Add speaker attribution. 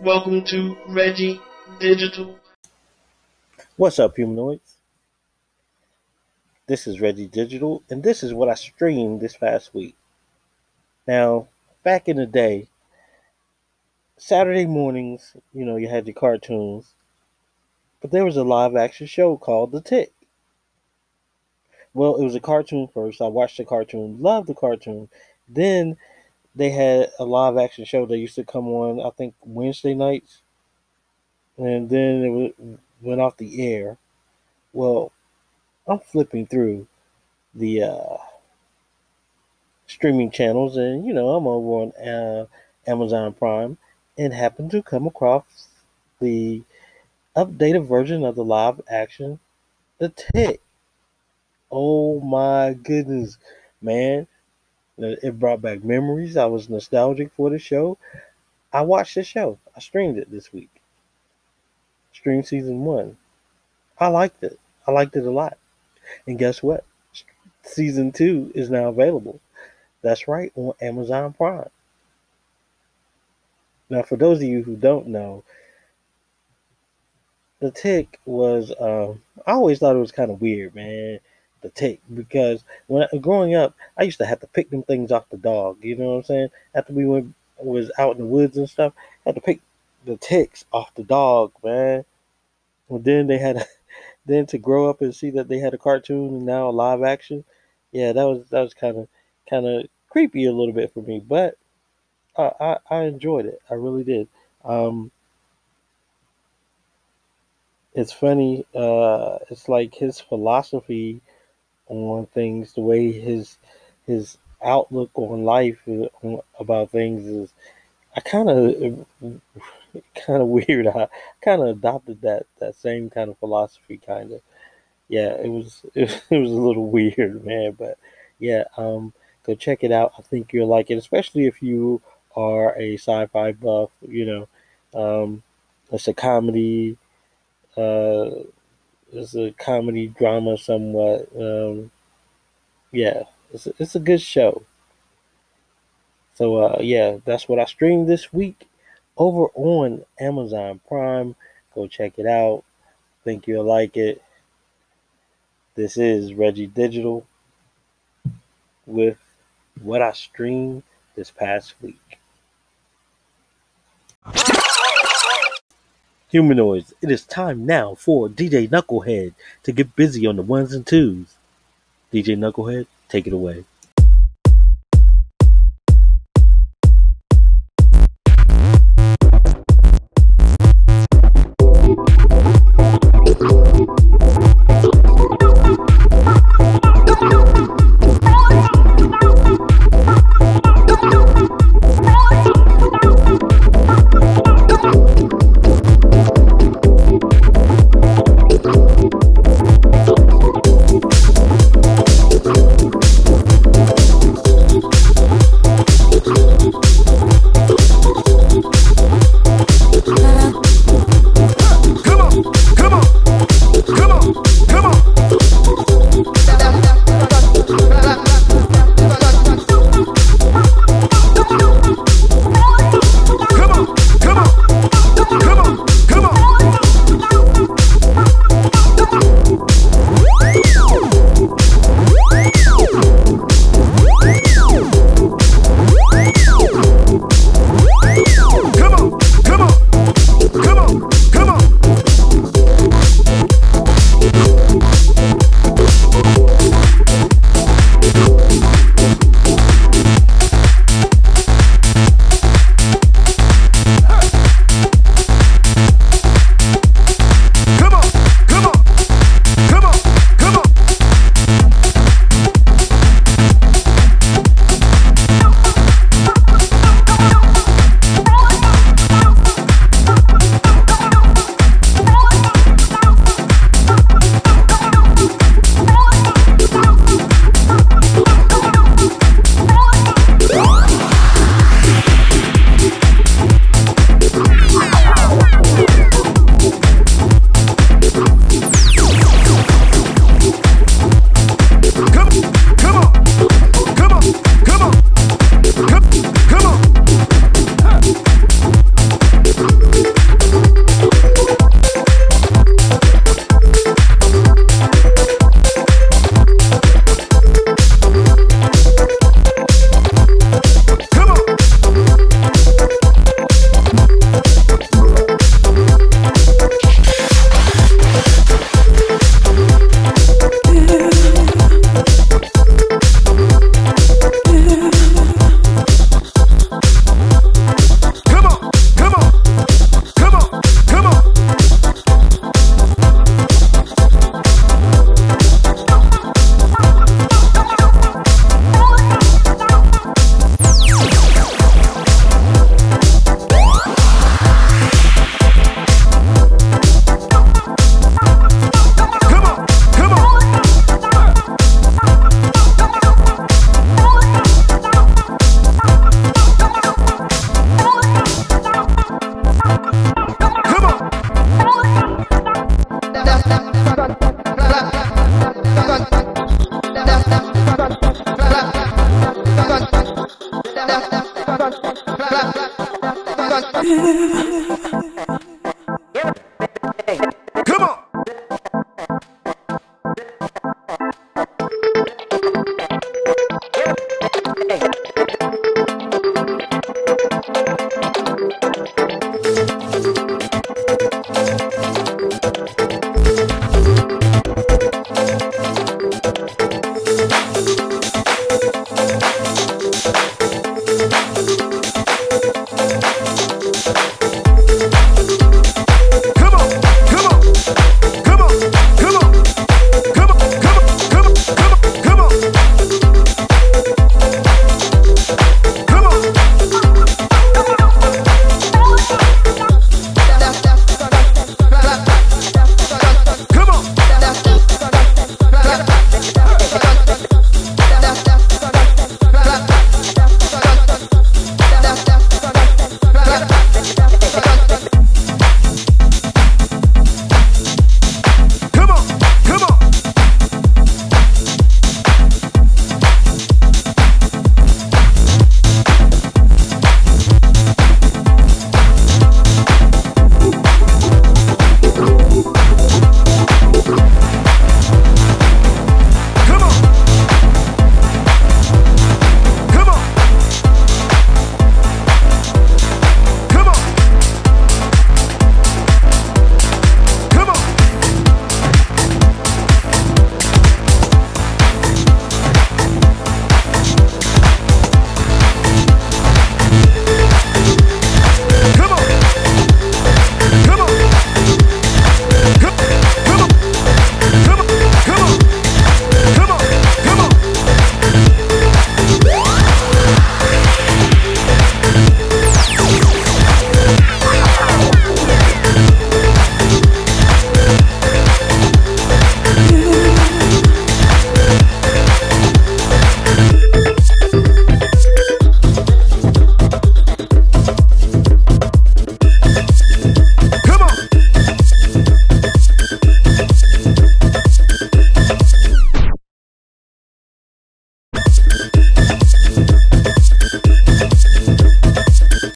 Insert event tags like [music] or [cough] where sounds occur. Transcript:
Speaker 1: Welcome to Reggie Digital.
Speaker 2: What's up, humanoids? This is Reggie Digital, and this is what I streamed this past week. Now, back in the day, Saturday mornings, you know, you had your cartoons, but there was a live action show called The Tick. Well, it was a cartoon first. I watched the cartoon, loved the cartoon. Then they had a live action show that used to come on, I think, Wednesday nights. And then it went off the air. Well, I'm flipping through the uh, streaming channels, and you know, I'm over on uh, Amazon Prime and happened to come across the updated version of the live action The Tick. Oh my goodness, man. It brought back memories. I was nostalgic for the show. I watched the show. I streamed it this week. Streamed season one. I liked it. I liked it a lot. And guess what? Season two is now available. That's right, on Amazon Prime. Now, for those of you who don't know, the tick was, um, I always thought it was kind of weird, man the tick because when I, growing up, I used to have to pick them things off the dog. You know what I'm saying? After we went was out in the woods and stuff, I had to pick the ticks off the dog, man. And then they had, [laughs] then to grow up and see that they had a cartoon and now a live action, yeah, that was that was kind of kind of creepy a little bit for me, but I, I, I enjoyed it. I really did. Um, it's funny. Uh, it's like his philosophy on things, the way his his outlook on life uh, about things is. I kind of [laughs] kind of weird. [laughs] I kind of adopted that that same kind of philosophy, kind of. Yeah, it was it, [laughs] it was a little weird, man. But yeah, um, go check it out. I think you'll like it, especially if you are a sci-fi buff. You know, um, it's a comedy. Uh, it's a comedy drama somewhat. Um, yeah, it's a, it's a good show. So uh, yeah, that's what I streamed this week over on Amazon Prime. Go check it out. Think you'll like it. This is Reggie Digital with what I streamed this past week. Humanoids, it is time now for DJ Knucklehead to get busy on the ones and twos. DJ Knucklehead, take it away.